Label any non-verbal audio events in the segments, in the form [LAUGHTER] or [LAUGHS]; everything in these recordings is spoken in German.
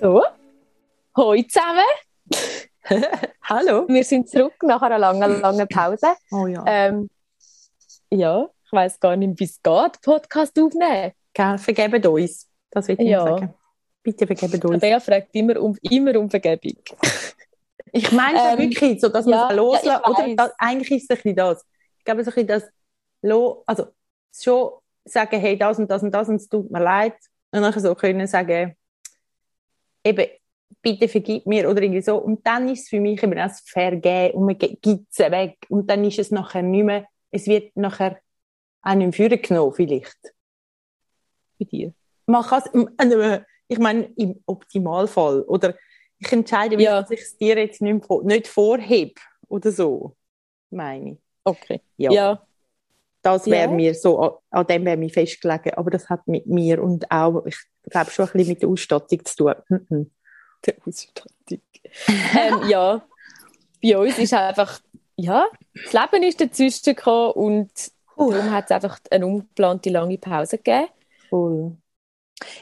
So, hoi zusammen. [LAUGHS] Hallo. Wir sind zurück nach einer langen, langen Pause. Oh ja. Ähm, ja, ich weiß gar nicht, wie es geht, Podcast aufnehmen. Gell, vergebt uns. Das will ich Ja. sagen. Bitte vergebt uns. Bea fragt immer um, immer um Vergebung. Ich meine Ähm, wirklich so, dass man ja, es loslässt. ja, oder das, eigentlich ist es ein bisschen das. Ich glaube, so ein bisschen das lo, also schon sagen, hey, das und das und das und es tut mir leid. Und dann so können sagen, eben, bitte vergib mir oder irgendwie so. Und dann ist es für mich eben das Vergehen und man gibt es weg. Und dann ist es nachher nicht mehr, es wird nachher auch nicht mehr vorgenommen, vielleicht. Bei dir. man kann es, ich meine, im Optimalfall, oder ich entscheide, wie Ja. dass ich es dir jetzt nicht, nicht vorhebe, oder so, meine ich. Okay. Ja, Ja. das wäre Ja. mir so, an, dem wäre mir festgelegen, aber das hat mit mir und auch, ich glaube, schon ein bisschen mit der Ausstattung zu tun. Mhm. [LAUGHS] Der Ausstattung. ähm, ja, bei uns ist einfach, ja, das Leben ist dazwischen gekommen und darum hat es einfach eine ungeplante lange Pause gegeben. Cool.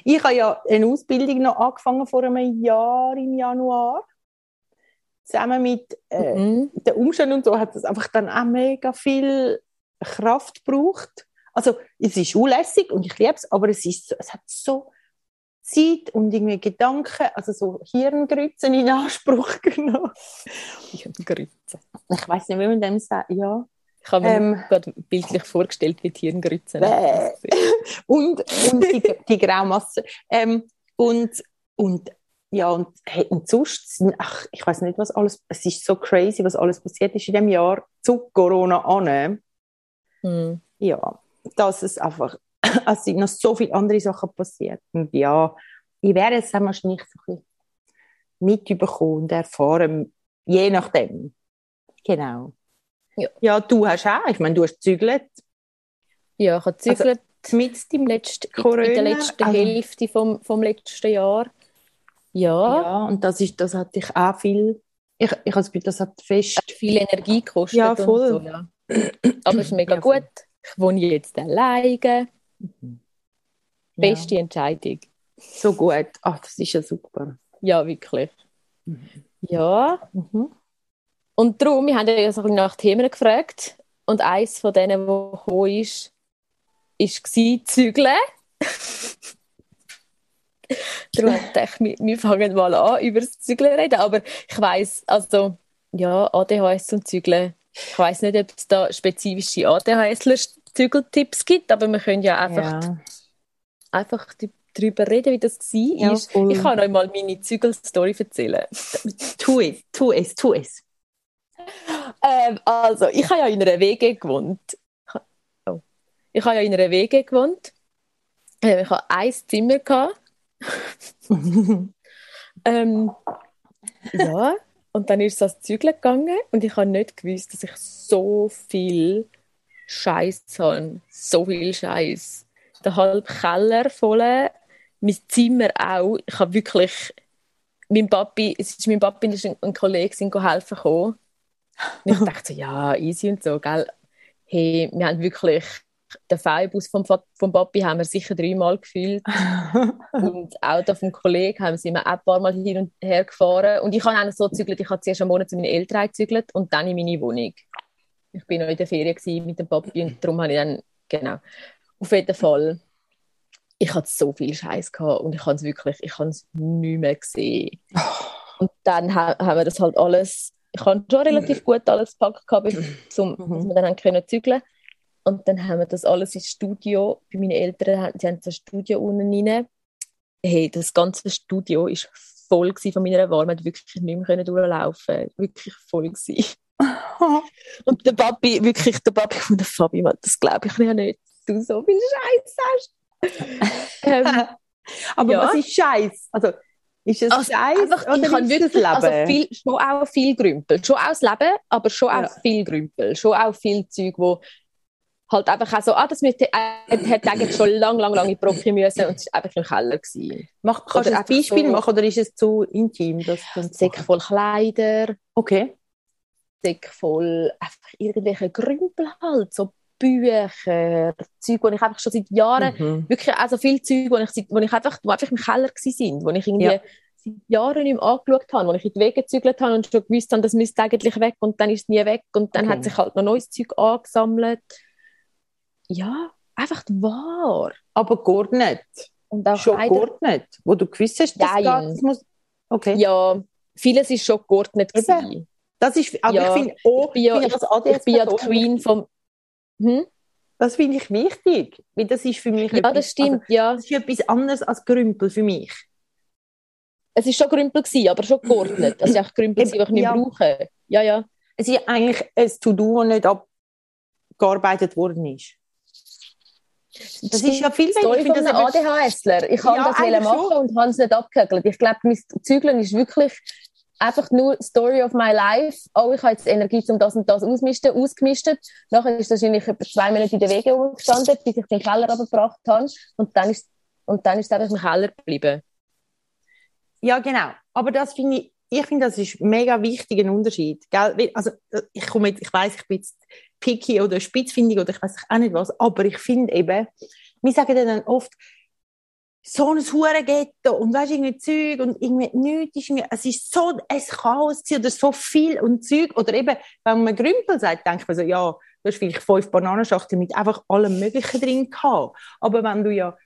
Ich habe ja eine Ausbildung noch angefangen vor einem Jahr im Januar. Zusammen mit äh, Mhm. den Umständen und so hat es einfach dann auch mega viel Kraft gebraucht. Also es ist unlässig und ich liebe es, aber es, ist, so- es hat so Zeit und irgendwie Gedanken, also so Hirngrützen in Anspruch [LAUGHS] genommen. Hirngrütze. Ich weiß nicht, wie man dem sagt. Ja. Ich habe mir Ähm. gerade bildlich vorgestellt, wie die Hirngrütze Bäh. [LAUGHS] Und, und die, die Graumasse. Ähm, und, und ja, und, hey, und sonst, sind- ach, ich weiß nicht, was alles, es ist so crazy, was alles passiert ist in dem Jahr zu Corona an. Hm. ja, dass es einfach, [CLEARS THROAT] es sind noch so viele andere Sachen passiert. Und ja, ich werde es dann wahrscheinlich so ein mitbekommen und erfahren, je nachdem. Genau. Ja. ja, du hast auch, ich meine, du hast gezügelt Ja, ich habe gezügelt mit im dem letzten, Corona, in der letzten also- Hälfte vom, vom letzten Jahr. Ja, Ja, und das ist, das hat dich auch viel, ich, ich habe das hat fest, hat viel Energie gekostet. Ja, und voll. So, ja. Aber es ist mega Ja, gut. Ich wohne jetzt alleine. ja, Beste Entscheidung. so gut. Ach, das ist ja super. Ja, wirklich. Ja, Mhm. und darum, wir haben ja so ein bisschen nach Themen gefragt. Und eins von denen, wo gekommen ist, war Zügeln. [LAUGHS] darum habe ich wir, fangen mal an, über das Zügeln zu reden. Aber ich weiss, also, ja, ADHS zum Zügeln. Ich weiss nicht, ob es da spezifische ADHSler-Zügeltipps gibt, aber wir können ja einfach, Ja. einfach darüber reden, wie das war. Ja, ich kann euch mal meine Zügelstory erzählen. [LAUGHS] Tu es, tu es, tu es. Ähm, also, ich habe ja in einer WG gewohnt. Ich Oh. Ich habe ja in einer WG gewohnt. Ähm, ich hatte ein Zimmer. Gehabt. [LAUGHS] Ähm, ja, und dann ist es ans Zügeln gegangen und ich habe nicht gewusst, dass ich so viel Scheiß habe. So viel Scheiß. Der halbe Keller voll, mein Zimmer auch. Ich habe wirklich, mein Papi, es ist mein Papi und ein, ein Kollege sind helfen gekommen. Und ich dachte so, ja, easy und so, gell. Hey, wir haben wirklich den Feibus vom, vom Papi haben wir sicher dreimal gefühlt. [LAUGHS] Und Auto vom Kollegen haben sie mir auch ein paar Mal hin und her gefahren. Und ich habe auch so gezügelt, ich habe zuerst einen Monat zu meinen Eltern gezügelt und dann in meine Wohnung. Ich bin noch in der Ferien mit dem Papi und darum habe ich dann, genau. Auf jeden Fall, ich hatte so viel Scheiß gehabt und ich habe es wirklich, ich habe es nicht mehr gesehen. Und dann ha haben wir das halt alles, ich habe schon relativ gut alles gepackt gehabt, bis [LAUGHS] zum, Mhm. dass wir dann können zügeln und dann haben wir das alles ins Studio. Bei meinen Eltern, die haben so ein Studio unten rein. Hey, das ganze Studio war voll von meiner Wahl. Man konnte wirklich nicht mehr durchlaufen. Wirklich voll gewesen. [LAUGHS] Und der Papi, wirklich, der Papi von der Fabi, das glaube ich ja nicht, dass du so viel Scheiß hast. [LAUGHS] ähm, Aber Ja. was ist Scheiß? Also, ist es Also, Scheiß einfach, oder ich ist wirklich also Leben? viel, schon auch viel Grümpel. Schon auch das Leben, aber schon Ja. auch viel Grümpel. Schon auch viel Zeug, wo halt einfach auch so, ah, das müsste, äh, hätte eigentlich schon lang, lang, lang in die Brocke müssen und es war einfach im Keller. Gewesen. Mach, kannst du ein Beispiel so- machen oder ist es zu intim? Das dann Säcke voll Kleider, Okay. Säcke voll einfach irgendwelche Grümpel halt, so Bücher, Zeug, wo ich einfach schon seit Jahren, Mhm. wirklich also viel Zeug, wo ich, wo ich einfach, wo einfach im Keller sind, wo ich irgendwie Ja. seit Jahren nicht mehr angeschaut habe, wo ich in die Wege gezügelt habe und schon gewusst habe, das müsste eigentlich weg und dann ist es nie weg und dann Okay. hat sich halt noch neues Zeug angesammelt. Ja, einfach wahr. Aber geordnet. Und auch Schon leider- geordnet. Wo du gewusst hast, dass das muss... Okay. Ja, vieles ist schon geordnet gewesen. Das ist, aber Ja, ich finde auch, Ich bin ja, ich, das ich bin ja die Queen vom... Hm? Das finde ich wichtig. Weil das ist für mich Ja, etwas- das stimmt, Also, ja. das ist etwas anderes als Grümpel für mich. Es ist schon Grümpel gewesen, aber schon geordnet. Es ist auch Grümpel die ich nicht Ja. brauche. Ja, ja. Es ist eigentlich ein To-Do, das nicht abgearbeitet worden ist. Das ist ja viel Story ich von einem ADHSler. Ich kann Ja, das machen und habe es nicht abgehökelt. Ich glaube, mein Zügeln ist wirklich einfach nur Story of my life. Oh, ich habe jetzt Energie, um das und das ausmisten, ausgemistet. Nachher ist wahrscheinlich etwa zwei Minuten in der Wege gestanden, bis ich den Keller runtergebracht habe. Und dann ist, und dann ist es einfach im Keller geblieben. Ja, genau. Aber das finde ich, ich finde, das ist ein mega wichtiger Unterschied. Gell? Also, äh, ich komme jetzt, ich weiß, ich bin jetzt picky oder spitzfindig oder ich weiß auch nicht was, aber ich finde eben, wir sagen dann oft, so ein hure Ghetto und weißt irgendwie Zeug und irgendwie nichts ist mir, es ist so ein Chaos oder so viel und Zeug. Oder eben, wenn man Grümpel sagt, denkt man so, ja, du hast vielleicht fünf Bananenschachteln mit einfach allem Möglichen drin gehabt. Aber wenn du ja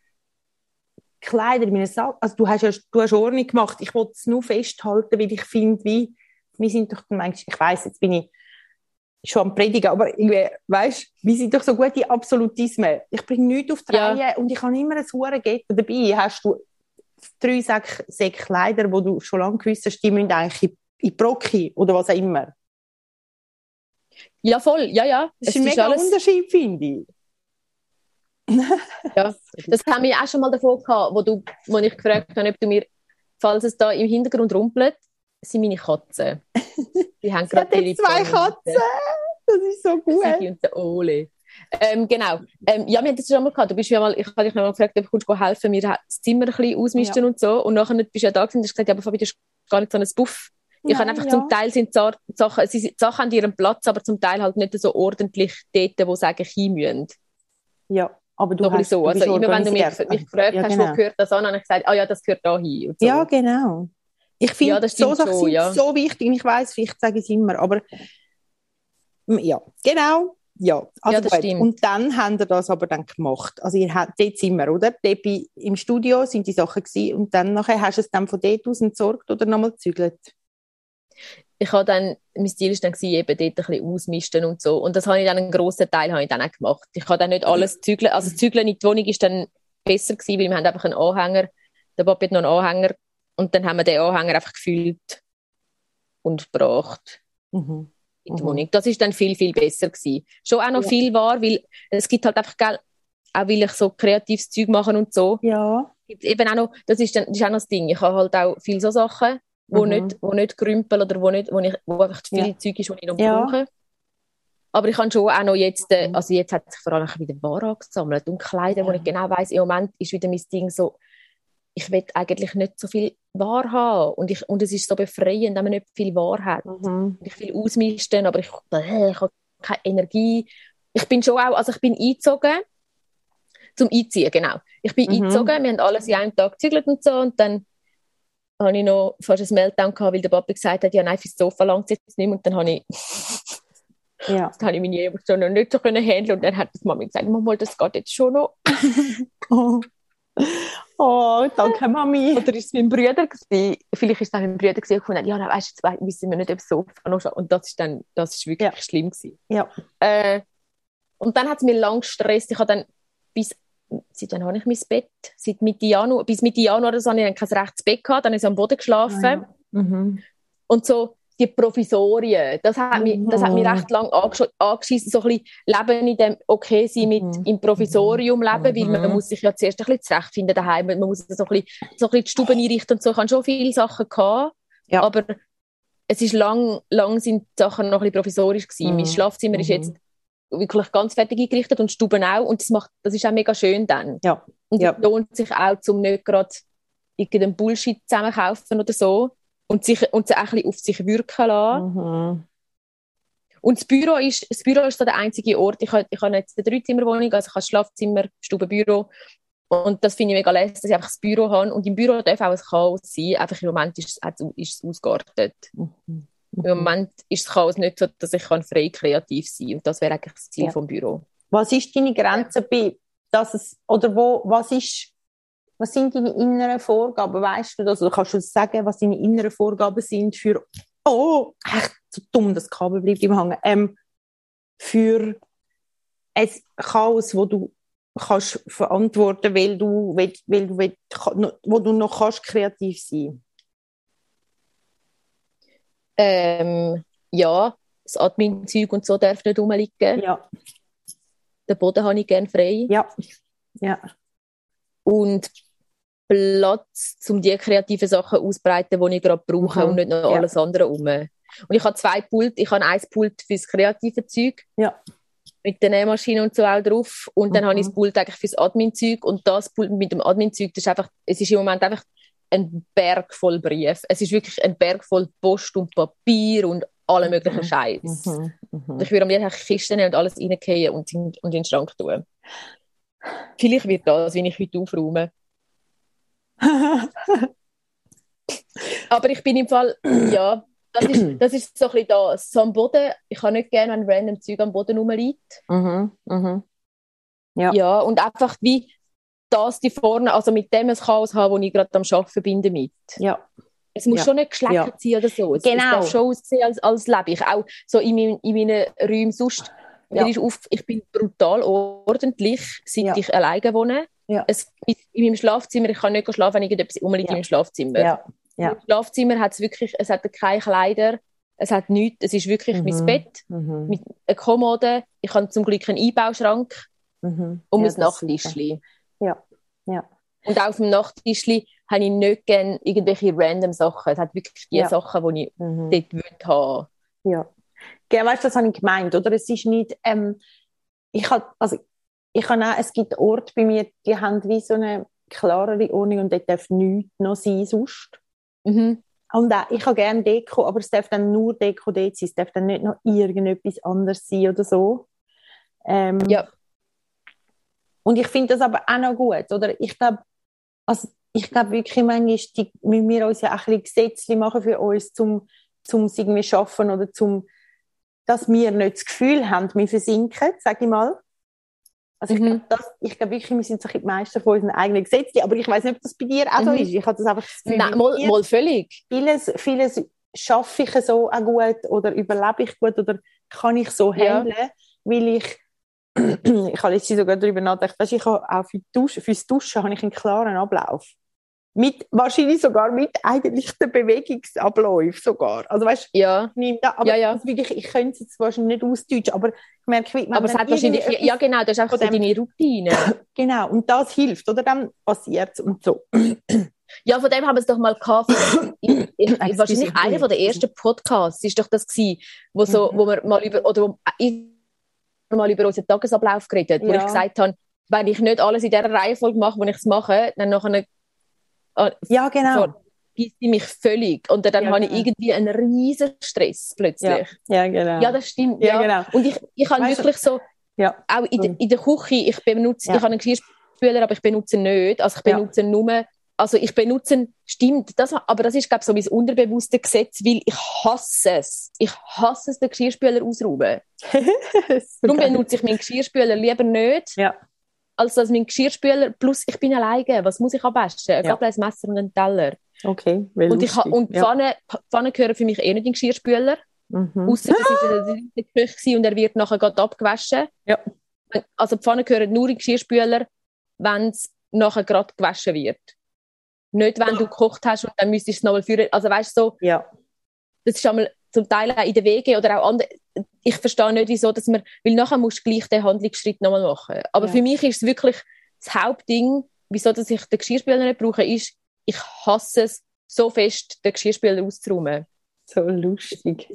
Kleider in meinen Sack, also du hast ja, du hast Ordnung gemacht, ich wollte es nur festhalten, weil ich finde, wie, wir sind doch manchmal, ich weiß jetzt bin ich schon am Predigen, aber irgendwie, weißt, wir sind doch so gute Absolutismen. Ich bringe nichts auf die Ja. Reihe und ich habe immer ein Ghetto dabei. Hast du drei Säcke, Säcke Kleider, wo du schon lange gewusst hast, die müssen eigentlich in, in Brocki oder was auch immer. Ja, voll. Ja, ja. Das ist ein mega alles- Unterschied, finde ich. Ja, das haben wir auch schon mal davon gehabt, wo, du, wo ich gefragt habe, ob du mir, falls es da im Hintergrund rumpelt, sind meine Katzen. Die haben [LAUGHS] gerade jetzt zwei Katzen. Das ist so gut. Sigi und der Ole. Ähm, genau. Ähm, ja, wir haben das schon mal gehabt. Du bist ja mal, ich habe dich noch mal gefragt, ob du helfen, mir das Zimmer ein bisschen ausmisten und so. Und nachher bist du ja da gewesen und hast gesagt, ja, aber Fabi, das ist gar nicht so ein Buff. Ich Nein, habe einfach ja. zum Teil sind die Sa- Sachen, sie, die Sachen an ihrem Platz, aber zum Teil halt nicht so ordentlich dort, wo sie eigentlich hin müssen. Ja, aber du hast, so. du Also immer wenn du mich, mich gefragt Ja, hast, genau. wo gehört das an, habe ich gesagt, ah ja, das gehört da hin. So. Ja, genau. Ich Ja, finde, das so Sachen sind ja. so wichtig. Ich weiß, vielleicht sage ich es immer, aber ja, genau. Ja, also Ja, das gut. stimmt. Und dann haben wir das aber dann gemacht. Also ihr habt, dort sind wir, oder? Dort im Studio sind die Sachen gewesen und dann nachher hast du es dann von dort aus entsorgt oder nochmal gezügelt. ich habe dann, mein Ziel war dann gewesen, eben dort ein bisschen ausmisten und so. Und das habe ich dann, einen grossen Teil habe ich dann auch gemacht. Ich habe dann nicht alles zügeln, also Zügeln in die Wohnung ist dann besser gewesen, weil wir haben einfach einen Anhänger, der Papi hat noch einen Anhänger und dann haben wir den Anhänger einfach gefüllt und gebracht Mhm. in die Mhm. Wohnung. Das ist dann viel, viel besser gewesen. Schon auch noch Ja. viel wahr, weil es gibt halt einfach, gell, auch weil ich so kreatives Zeug mache und so, Ja. gibt's eben auch noch, das ist, dann, das ist auch noch das Ding, ich habe halt auch viele so Sachen, wo, Mhm. nicht, wo nicht grümpeln oder wo, nicht, wo, ich, wo einfach zu viel Ja. Zeug ist, die ich noch Ja. brauche. Aber ich habe schon auch noch jetzt, äh, Mhm. also jetzt hat sich vor allem wieder Ware angesammelt und Kleider, wo Ja. ich genau weiss, im Moment ist wieder mein Ding so, ich will eigentlich nicht so viel Ware haben und, ich, und es ist so befreiend, wenn man nicht viel Ware hat. Mhm. Ich will ausmisten, aber ich, äh, ich habe keine Energie. Ich bin schon auch, also ich bin eingezogen, zum Einziehen, genau. Ich bin Mhm. eingezogen, wir haben alles in einem Tag gezügelt und so und dann habe ich noch fast ein Meltdown gehabt, weil der Papa gesagt hat, ja nein, fürs Sofa langt es jetzt nicht mehr und dann habe ich, [LAUGHS] Ja. dann habe ich meine Emotionen noch nicht so können handeln und dann hat die Mama gesagt, Mama, das geht jetzt schon noch. [LAUGHS] Oh. Oh, danke [LAUGHS] Mami. Oder ist es mein Bruder gewesen? Vielleicht ist es auch mein Bruder gewesen, der gefunden hat, ja, weißt du, jetzt wissen wir nicht, ob Sofa noch. Und das ist dann, das ist wirklich Ja. schlimm gewesen. Ja. Äh, und dann hat es mir lang gestresst. Ich habe dann bis, seit wann habe ich mein Bett? Seit Mitte Januar, bis Mitte Januar oder so, habe ich dann kein rechtes Bett gehabt, dann habe ich am Boden geschlafen. Ah, ja. Mhm. Und so die Provisorien, das hat, mich, das hat mich Mhm. recht lang angesch- angeschissen, so ein bisschen Leben in dem okay sein mit Mhm. im Provisorium leben, weil man Mhm. muss sich ja zuerst ein bisschen zurechtfinden daheim, man muss so ein bisschen, so ein bisschen die Stube einrichten und so. Ich habe schon viele Sachen gehabt, Ja. aber es ist lang, lang sind die Sachen noch ein bisschen provisorisch gewesen. Mhm. Mein Schlafzimmer ist Mhm. jetzt wirklich ganz fertig eingerichtet und die Stuben auch und das macht, das ist auch mega schön dann. Ja. Und Ja. es lohnt sich auch, zum nicht gerade irgendeinen Bullshit zusammenkaufen oder so und sich, und sie auch ein bisschen auf sich wirken lassen. Mhm. Und das Büro ist, das Büro ist so der einzige Ort. Ich habe, ich habe jetzt eine Dreizimmerwohnung, also ich habe Schlafzimmer, Stube, Büro. Und das finde ich mega lässig, dass ich einfach das Büro habe. Und im Büro darf auch ein Chaos sein. Einfach im Moment ist es, ist es ausgeartet. Mhm. Im Moment ist das Chaos nicht so, dass ich frei kreativ sein kann. Und das wäre eigentlich das Ziel ja. vom Büro. Was ist deine Grenze bei, dass es, oder wo, was ist, was sind deine inneren Vorgaben? Weißt du das? Oder kannst du sagen, was deine inneren Vorgaben sind für, oh, echt so dumm, das Kabel bleibt im Hängen, ähm, für ein Chaos, wo du kannst verantworten, weil du, weil, weil du, weil, wo du noch kannst kreativ sein. Ähm, ja, das Admin-Zeug und so darf nicht rumliegen. Ja. Den Boden habe ich gerne frei. Ja. ja. Und Platz, um die kreativen Sachen auszubreiten, die ich gerade brauche mhm. und nicht noch ja. alles andere um. Und ich habe zwei Pult. Ich habe ein Pult fürs kreative Zeug. Ja. Mit der Nähmaschine und so auch drauf. Und dann mhm. habe ich das Pult eigentlich fürs Admin-Zeug. Und das Pult mit dem Admin-Zeug, das ist einfach, es ist im Moment einfach ein Berg voll Brief. Es ist wirklich ein Berg voll Post und Papier und alle möglichen mhm. Scheiß. Mhm. Mhm. Ich würde am liebsten Kisten und alles reingehen und in, und in den Schrank tun. Vielleicht wird das, wenn ich heute aufräume. [LAUGHS] Aber ich bin im Fall, ja, das ist, [CLEARS THROAT] das ist so ein bisschen das. So am Boden, ich kann nicht gerne, wenn random Zeug am Boden rumliegt. Mhm, mhm. Ja. ja, und einfach wie das die vorne, also mit dem ein Chaos haben, das ich gerade am Arbeiten bin damit. Ja. Es muss ja. schon nicht geschleckert ja. sein oder so. Es, genau. es darf schon aussehen, als, als lebe ich. Auch so in, mein, in meinen Räumen sonst. Ja. Auf, ich bin brutal ordentlich, seit ich alleine wohne. Ja. Es, in meinem Schlafzimmer, ich kann nicht schlafen, wenn irgendetwas rumliegt ja. im Schlafzimmer. Ja. Ja. Im Schlafzimmer hat es wirklich, es hat keine Kleider, es hat nichts, es ist wirklich mhm. mein Bett mhm. mit einer Kommode. Ich habe zum Glück einen Einbauschrank mhm. und ja, mein Nachttischli. Ja. ja. Und auf dem Nachttischli habe ich nicht gerne irgendwelche random Sachen. Es hat wirklich die ja. Sachen, die ich mhm. dort will haben. Ja. Genau, weißt du, das habe ich gemeint, oder? Es ist nicht, ähm, ich habe, also, ich habe auch, es gibt Orte bei mir, die haben wie so eine klarere Ordnung und dort darf nichts noch sein sonst. Mhm. Und auch, ich habe gerne Deko, aber es darf dann nur Deko dort sein, es darf dann nicht noch irgendetwas anderes sein oder so. Ähm, ja. Und ich finde das aber auch noch gut, oder? Ich glaube, also ich glaube wirklich manchmal, die, müssen wir uns ja auch ein bisschen Gesetze machen für uns, zum, zum irgendwie schaffen oder zum, dass wir nicht das Gefühl haben, wir versinken, sage ich mal. Also mhm. ich glaube das, glaub wirklich, wir sind so die Meister von unseren eigenen Gesetzen, aber ich weiß nicht, ob das bei dir auch so mhm. ist. Ich habe das einfach das Gefühl, Nein, mal, mal völlig. Vieles, vieles schaffe ich so auch gut oder überlebe ich gut oder kann ich so ja. handeln, weil ich [CLEARS THROAT] ich habe letztens sogar darüber nachgedacht, weißt, ich habe auch für Duschen, fürs Duschen habe ich einen klaren Ablauf. Mit, wahrscheinlich sogar mit eigentlich den Bewegungsabläufen sogar. Also weißt, ja. ich da, aber ja, ja. Wirklich, ich könnte es jetzt wahrscheinlich nicht ausdeutschen, aber merke, wie Aber es hat wahrscheinlich, ja genau, das ist einfach so deine Routine. [CLEARS THROAT] genau, und das hilft, oder? Dann passiert es und so. Ja, von dem haben wir es doch mal gehabt. ich, ich, wahrscheinlich einer der ersten Podcasts ist doch das gewesen, wo so, mhm. wo wir mal über, oder wo, ich, mal über unseren Tagesablauf geredet, ja. wo ich gesagt habe, wenn ich nicht alles in dieser Reihenfolge mache, wo ich es mache, dann nachher äh, ja, genau. Vergisst sie mich völlig. Und dann ja, habe ich genau. irgendwie einen riesen Stress plötzlich. Ja, ja genau. Ja, das stimmt. Ja, ja. genau. Und ich, ich habe wirklich so, ja. auch in, de, in der Küche, ich benutze, ich habe einen Geschirrspüler, aber ich benutze nicht. Also ich benutze nur also ich benutze, stimmt, das, aber das ist, glaube ich, so mein unterbewusstes Gesetz, weil ich hasse es. Ich hasse es, den Geschirrspüler ausräumen. [LAUGHS] Darum benutze ich meinen Geschirrspüler lieber nicht, ja. als dass mein Geschirrspüler, plus ich bin alleine, was muss ich abwaschen? Ein ja. ein Messer und ein Teller. Okay, Und, ich, und ja. Pfanne, Pfanne gehören für mich eh nicht in den Geschirrspüler. Mhm. Außer das ist in der Küche und er wird nachher gerade abgewaschen. Ja. Also Pfanne gehören nur in den Geschirrspüler, wenn es nachher gerade gewaschen wird. Nicht, wenn du gekocht hast und dann müsstest du es nochmal führen. Also weißt du, so, ja. das ist einmal zum Teil auch in der Wege oder auch andere. Ich verstehe nicht, wieso, dass man, weil nachher musst du gleich den Handlungsschritt nochmal machen. Aber ja. für mich ist es wirklich das Hauptding, wieso dass ich den Geschirrspüler nicht brauche, ist, ich hasse es so fest, den Geschirrspüler auszuräumen. So lustig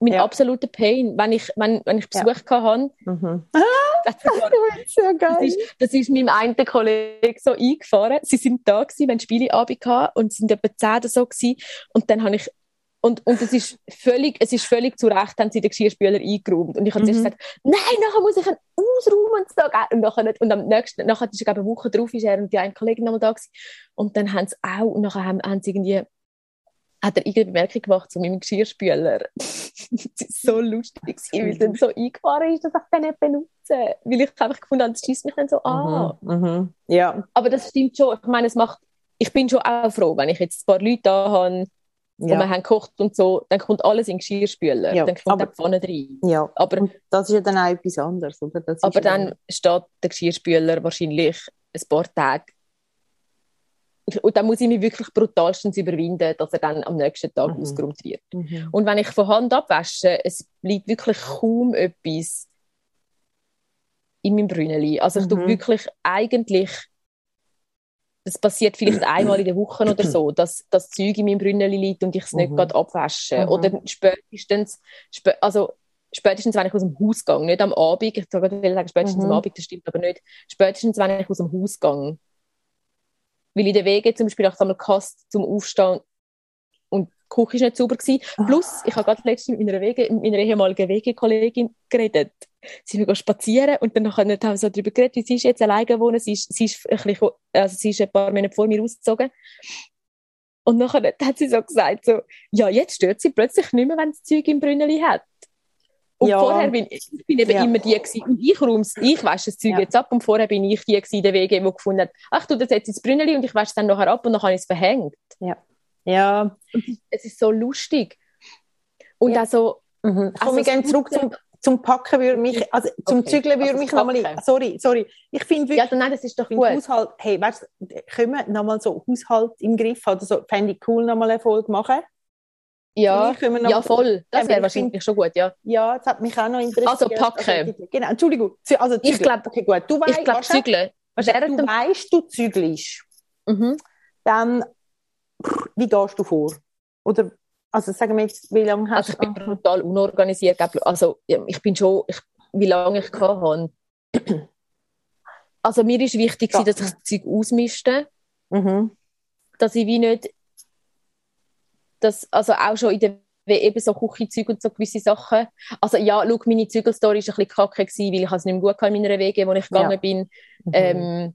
mein ja. absoluter Pain, wenn ich, wenn, wenn ich Besuch ja. hatte. Mhm. [LAUGHS] Das, ist so. Das ist, das ist meinem einen Kollegen so eingefahren. Sie sind da gewesen, hatten Spieleabend gehabt und sind etwa zehn oder so gewesen. Und dann habe ich, Und, und es, ist völlig, es ist völlig zu Recht, haben sie den Geschirrspüler eingeräumt. Und ich habe mhm. zuerst gesagt, nein, nachher muss ich ihn ausräumen und so. Und, nachher nicht. und am nächsten, nachher ist eine Woche drauf, ist er und die eine Kollegin nochmal da gewesen. Und dann haben sie auch, und nachher haben, haben sie irgendwie, hat er irgendeine Bemerkung gemacht zu meinem Geschirrspüler. [LAUGHS] das ist so lustig, weil es dann so eingefahren ist, dass ich den nicht benutze. Weil ich einfach gefunden habe, das schießt mich dann so an. Mhm. Mhm. Ja. Aber das stimmt schon. Ich meine, es macht, ich bin schon auch froh, wenn ich jetzt ein paar Leute da habe, ja. und wir haben gekocht und so, dann kommt alles in den Geschirrspüler, ja. dann kommt aber, die Pfanne rein. Ja, aber und das ist ja dann auch etwas anderes, oder? aber dann, dann steht der Geschirrspüler wahrscheinlich ein paar Tage und dann muss ich mich wirklich brutalstens überwinden, dass er dann am nächsten Tag mhm. ausgeräumt wird. Mhm. Und wenn ich von Hand abwasche, es bleibt wirklich kaum etwas in meinem Brünneli. Also ich mhm. tue wirklich eigentlich das passiert vielleicht [CLEARS THROAT] einmal in der Woche oder so, dass das Zeug in meinem Brünneli liegt und ich es nicht mhm. gerade abwasche. Mhm. Oder spätestens, spä also spätestens, wenn ich aus dem Haus gehe, nicht am Abend, ich sage sagen spätestens mhm. am Abend, das stimmt aber nicht, spätestens, wenn ich aus dem Haus gehe. Weil in der Wege zum Beispiel auch einmal Kast zum Aufstehen Küche war nicht sauber. Gewesen. Plus, ich habe gerade letztens mit meiner, Wege, mit meiner ehemaligen Wegekollegin geredet sind wir spazieren und dann haben wir so darüber geredet, wie sie ist jetzt alleine wohnen. Sie ist, sie ist, ein, bisschen, also sie ist ein paar Monate vor mir ausgezogen. Und dann hat sie so gesagt, so, ja, jetzt stört sie plötzlich nicht mehr, wenn das Zeug im Brünneli hat. Und ja. vorher bin ich, ich bin eben ja. immer die gewesen. Und ich räum's, ich wasche das Zeug ja. jetzt ab. Und vorher bin ich die gewesen, der Wege, die gefunden hat, ach, du das jetzt ins Brünneli und ich wasche es dann nachher ab und dann habe ich es verhängt. Ja. Ja. Und es ist so lustig. Und ja. also, mhm. Ich komme gerne zurück zum, zum Packen würde mich, also zum okay. Zügeln würde also mich nochmal, sorry, sorry, ich finde wirklich, ja, nein, das ist doch gut. Haushalt, hey, weißt du, können wir nochmal so Haushalt im Griff haben, oder so, fände ich cool, nochmal eine Folge machen. Ja, ja voll, das wäre wahrscheinlich find, schon gut, ja. Ja, das hat mich auch noch interessiert. Also packen. Also, genau, Entschuldigung, also Zügeln. Ich glaube, okay, gut. Du weißt, ich glaube, zügeln. du weißt, du zügelst, mhm. dann, wie gehst du vor? Oder also sagen wir jetzt, wie lange hast du... Also ich bin total unorganisiert. Also ich bin schon, ich, wie lange ich kann Also mir ist wichtig, ja. dass ich das Zeug ausmischte. Mhm. Dass ich wie nicht... Das, also auch schon in der wie eben so Küchenzeug und so gewisse Sachen. Also ja, schau, meine Zügelstory war ein bisschen kacke, gewesen, weil ich es nicht mehr gut in meiner Wege, wo ich gegangen ja. bin. Mhm. Ähm,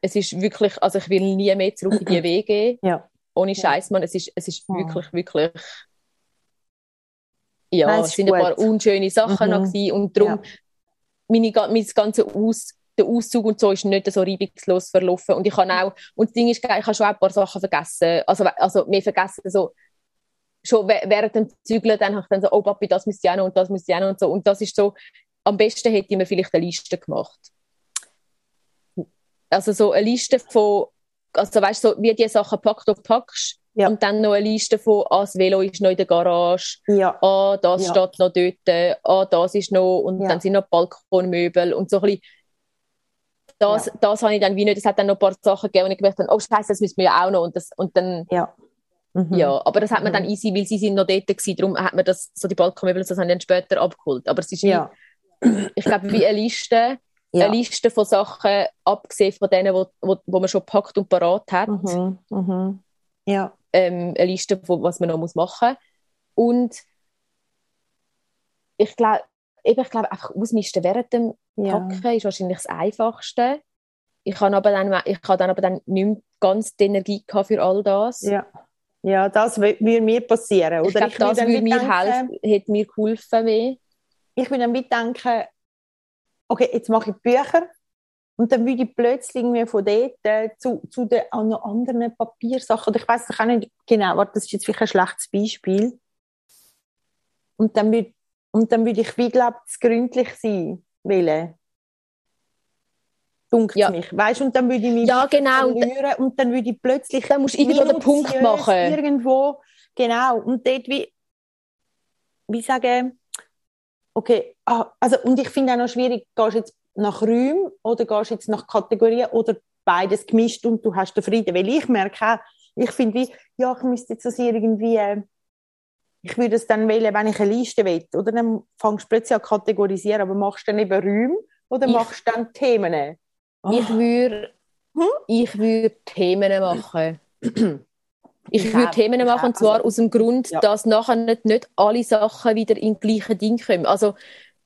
es ist wirklich, also ich will nie mehr zurück in die [CLEARS THROAT] Wege. Ja ohne Scheiß, man, es ist, es ist wirklich, wirklich, ja, Nein, es sind gut. ein paar unschöne Sachen mhm. noch gewesen und darum, ja. meine, mein ganze Aus, der Auszug und so ist nicht so reibungslos verlaufen und ich habe auch, und das Ding ist, ich habe schon ein paar Sachen vergessen, also, also mehr vergessen, so, schon während dem Zügeln, dann habe ich dann so, oh Papi, das müsste ich auch noch und das müsste ich auch noch und so und das ist so, am besten hätte ich mir vielleicht eine Liste gemacht. Also so eine Liste von also weißt du, so, wie die Sachen packt und packst. Ja. Und dann noch eine Liste von, ah, das Velo ist noch in der Garage, ja. ah, das ja. steht noch dort, ah, das ist noch, und dann sind noch Balkonmöbel und so ein bisschen, das, das habe ich dann wie nicht, es hat dann noch ein paar Sachen gegeben und ich gedacht, oh Scheiße, das müssen wir ja auch noch und, das, und dann, ja. Mhm. ja, aber das hat man mhm. dann easy, weil sie sind noch dort gewesen, darum hat man das, so die Balkonmöbel, das haben dann später abgeholt, aber es ist ja. wie, ich glaube, wie eine Liste, ja. eine Liste von Sachen, abgesehen von denen, wo, wo, wo man schon packt und parat hat. Mhm. Mhm. Ja. Ähm, eine Liste von was man noch muss machen muss. Und ich glaube, ich glaube, einfach ausmisten während dem Packen ja. ist wahrscheinlich das Einfachste. Ich habe aber dann, ich habe dann aber dann nicht mehr ganz die Energie für all das. Ja, ja das würde mir passieren. Oder ich glaube, das würde mir helfen, hätte mir geholfen. Mehr. Ich würde dann mitdenken, okay, jetzt mache ich Bücher und dann würde ich plötzlich irgendwie von dort äh, zu, zu den anderen Papiersachen, ich weiß auch nicht genau, warte, das ist jetzt vielleicht ein schlechtes Beispiel. Und dann würde, und dann würde ich, wie glaube ich, gründlich sein wollen. Dunkt ja. mich, weißt und dann würde ich mich ja, genau. verlieren und dann würde ich plötzlich dann musst du irgendwo den Punkt machen. Irgendwo, genau, und dort wie, wie sagen, okay, ah, also, und ich finde auch noch schwierig, gehst du jetzt nach Räumen oder gehst du jetzt nach Kategorien oder beides gemischt und du hast den Frieden? Weil ich merke auch, ich finde wie, ja, ich müsste jetzt das irgendwie, äh, ich würde es dann wählen, wenn ich eine Liste will, oder dann fängst du plötzlich an kategorisieren, aber machst du dann eben Räume oder ich, machst du dann Themen? Oh. Ich würde hm? ich Themen machen. [CLEARS THROAT] Ich, würde Themen machen, und zwar Also, aus dem Grund, ja. dass nachher nicht, nicht alle Sachen wieder in gleiche Ding kommen. Also,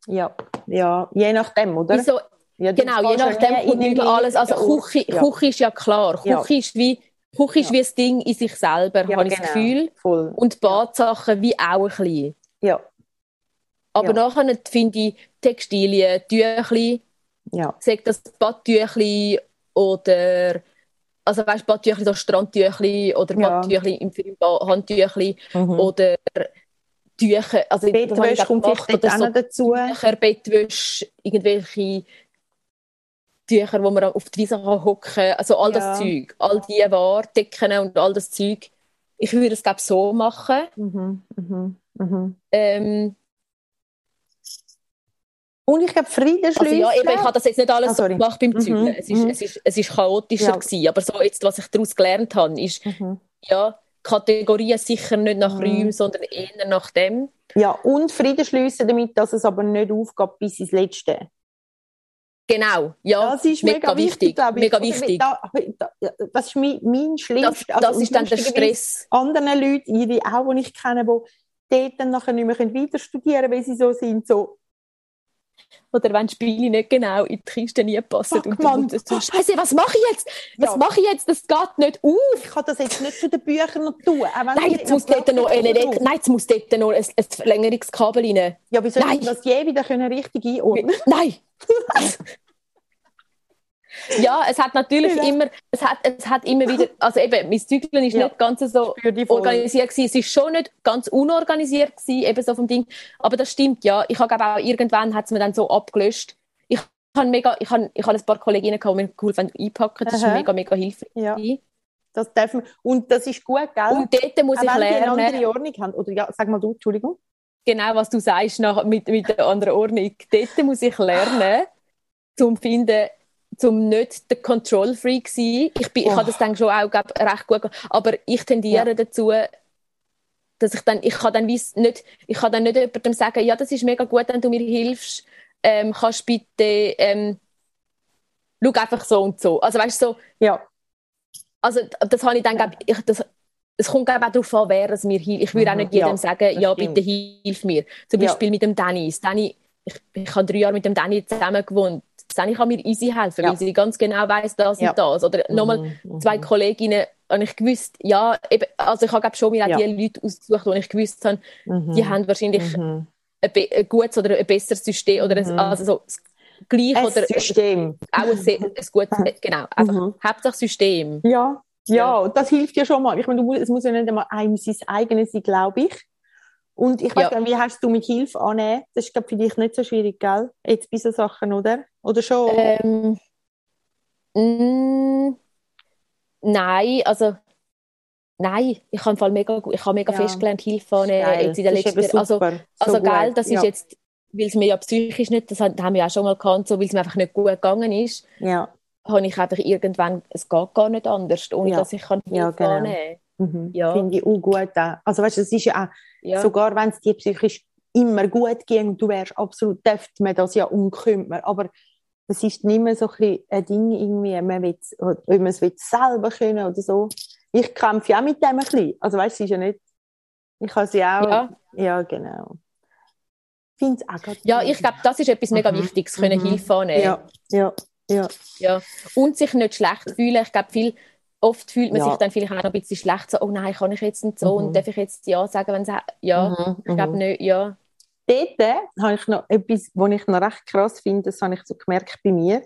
Ja, ja, je nachdem, oder? wieso, Ja, genau, je nachdem nie kommt nicht mehr alles. Also. Küche, Ja. Küche ist ja klar. Küche ist wie, Küche ist wie ein Ding in sich selber, habe ich das genau. Gefühl. Voll. Und Badsachen wie auch ein bisschen. Ja, Aber nachher finde ich Textilien, Tüchli, ja, sagt das Badtüchli oder also weißt Badtüchli, so Strandtüchli oder Ja. Badtüchli im Film Handtüchli Mhm. oder Tücher, also Bettwäsche kommt vielleicht oder so dazu. Tücher, Bettwäsche, irgendwelche Tücher, wo man auf die Wiese kann hocken, also all Ja. das Zeug, all die Ware, Decken und all das Zeug. Ich würde es glaube so machen. Mhm, mhm, mhm. Ähm, Und ich glaube, Friedensschlüssel. Also ja, eben, ich habe das jetzt nicht alles Ah, so gemacht beim Mhm, Zügeln. Es ist, mhm. es ist, es ist chaotischer Ja. gewesen. Aber so jetzt, was ich daraus gelernt habe, ist, Mhm. ja, Kategorien sicher nicht nach Mhm. Räumen, sondern eher nach dem. Ja, und Friedensschlüsse damit, dass es aber nicht aufgeht bis ins Letzte. Genau, ja, Das ist mega, mega, wichtig, ich. Mega Oder wichtig. Da, da, das ist mein, mein Das, schlimmster. das also, ist dann der Stress. Anderen Leuten, ihre auch, die ich kenne, die dort dann nachher nicht mehr weiter studieren können, weil sie so sind, so, Oder wenn die Spiele nicht genau in die Kiste nie passen. Fuck, und Mann. du so, Scheiße, was mache ich jetzt? Was Ja. mache ich jetzt? Das geht nicht auf. ich kann das jetzt nicht zu den Büchern noch tun. Nein, jetzt muss dort noch, Platten eine. Nein, jetzt muss dort noch ein, ein Verlängerungskabel rein. Ja, wie soll Nein. ich das je wieder können richtig einordnen Nein! [LAUGHS] ja, es hat natürlich Ja. immer, es hat, es hat immer wieder, also eben, mein Zyklen ist Ja. nicht ganz so organisiert gewesen. Es ist schon nicht ganz unorganisiert gewesen, eben so vom Ding. Aber das stimmt, ja. Ich habe auch irgendwann hat es mir dann so abgelöscht. Ich habe mega, ich habe, ich habe ein paar Kolleginnen gehabt, die mir cool fanden, einpacken. Das ist Aha. mega, mega hilfreich. Ja, das darf man. Und das ist gut, gell? Und dort muss auch ich wenn die eine lernen, andere Ordnung haben. Oder ja, sag mal du, Entschuldigung. genau was du sagst nach, mit, mit der anderen Ordnung. Dort muss ich lernen, zum finden, zum nicht der Control Freak sein. Ich, bin, ich Oh. habe das dann schon auch glaub, recht gut gemacht. Aber ich tendiere Ja. dazu, dass ich dann, ich kann dann weiss nicht, ich kann dann nicht jemandem sagen, ja, das ist mega gut, wenn du mir hilfst, ähm, kannst bitte, ähm, schau einfach so und so. Also weißt du, so, Ja, also das habe ich dann, glaub, ich, das, es kommt glaub, auch darauf an, wer es mir hilft. Ich würde auch Mhm, nicht jedem ja, sagen, ja, stimmt. bitte hilf mir. Zum Ja. Beispiel mit dem Dennis. Danny, ich, ich habe drei Jahre mit dem Danny zusammen gewohnt. Danny kann mir easy helfen, Ja. weil sie ganz genau weiß das Ja. und das. Oder nochmal Mhm, mhm. zwei Kolleginnen, und ich gewusst, ja, eben, also ich habe schon mir auch Ja. die Leute ausgesucht, wo ich gewusst habe, Mhm. die haben wahrscheinlich Mhm. ein, ein gutes oder ein besseres System oder ein, Mhm. also so das gleich Ein oder System. auch ein, sehr- ein gutes, genau, einfach Mhm. Hauptsache System. Ja, ja, Ja. das hilft ja schon mal. Ich meine, du es muss ja nicht einmal einem sein eigenes sein, glaube ich. Und ich weiß Ja. nicht, wie hast du mit Hilfe annehmen? Das ist, glaube ich, vielleicht nicht so schwierig, gell? Jetzt bei so Sachen, oder? Oder schon? Ähm, mm, nein, also nein, ich habe Fall mega, ich habe mega Ja. fest gelernt, Hilfe annehmen, jetzt in der Das ist letzten, also, super. So also gut. geil, das ist ja. jetzt, weil es mir ja psychisch nicht, das haben wir ja auch schon mal gehabt, so, weil es mir einfach nicht gut gegangen ist, Ja, habe ich einfach irgendwann, es geht gar nicht anders, ohne Ja. dass ich kann Hilfe Ja, genau. annehmen mhm. Ja. finde ich auch gut. Auch. Also weißt du, es ist ja auch, ja. sogar wenn es dir psychisch immer gut ging und du wärst absolut, dürfte man das ja unkümmern. Aber es ist nicht mehr so ein, ein Ding irgendwie, man will, ob man es will selber können oder so. Ich kämpfe ja auch mit dem ein bisschen. Also weißt du, es ist ja nicht, ich kann sie auch, ja, Ja. genau. Ich finde es auch ja, ich glaube, das ist etwas mega Mhm. Wichtiges, können Mhm. Hilfe annehmen. Ja, ja, ja. Ja. Und sich nicht schlecht fühlen. Ich glaube, viel, oft fühlt man Ja. sich dann vielleicht auch noch ein bisschen schlecht, so, oh nein, kann ich jetzt nicht so Mhm. und darf ich jetzt Ja sagen, wenn es ja, Mhm, ich glaube mhm. nicht, ja. dort habe ich noch etwas, was ich noch recht krass finde, das habe ich so gemerkt bei mir,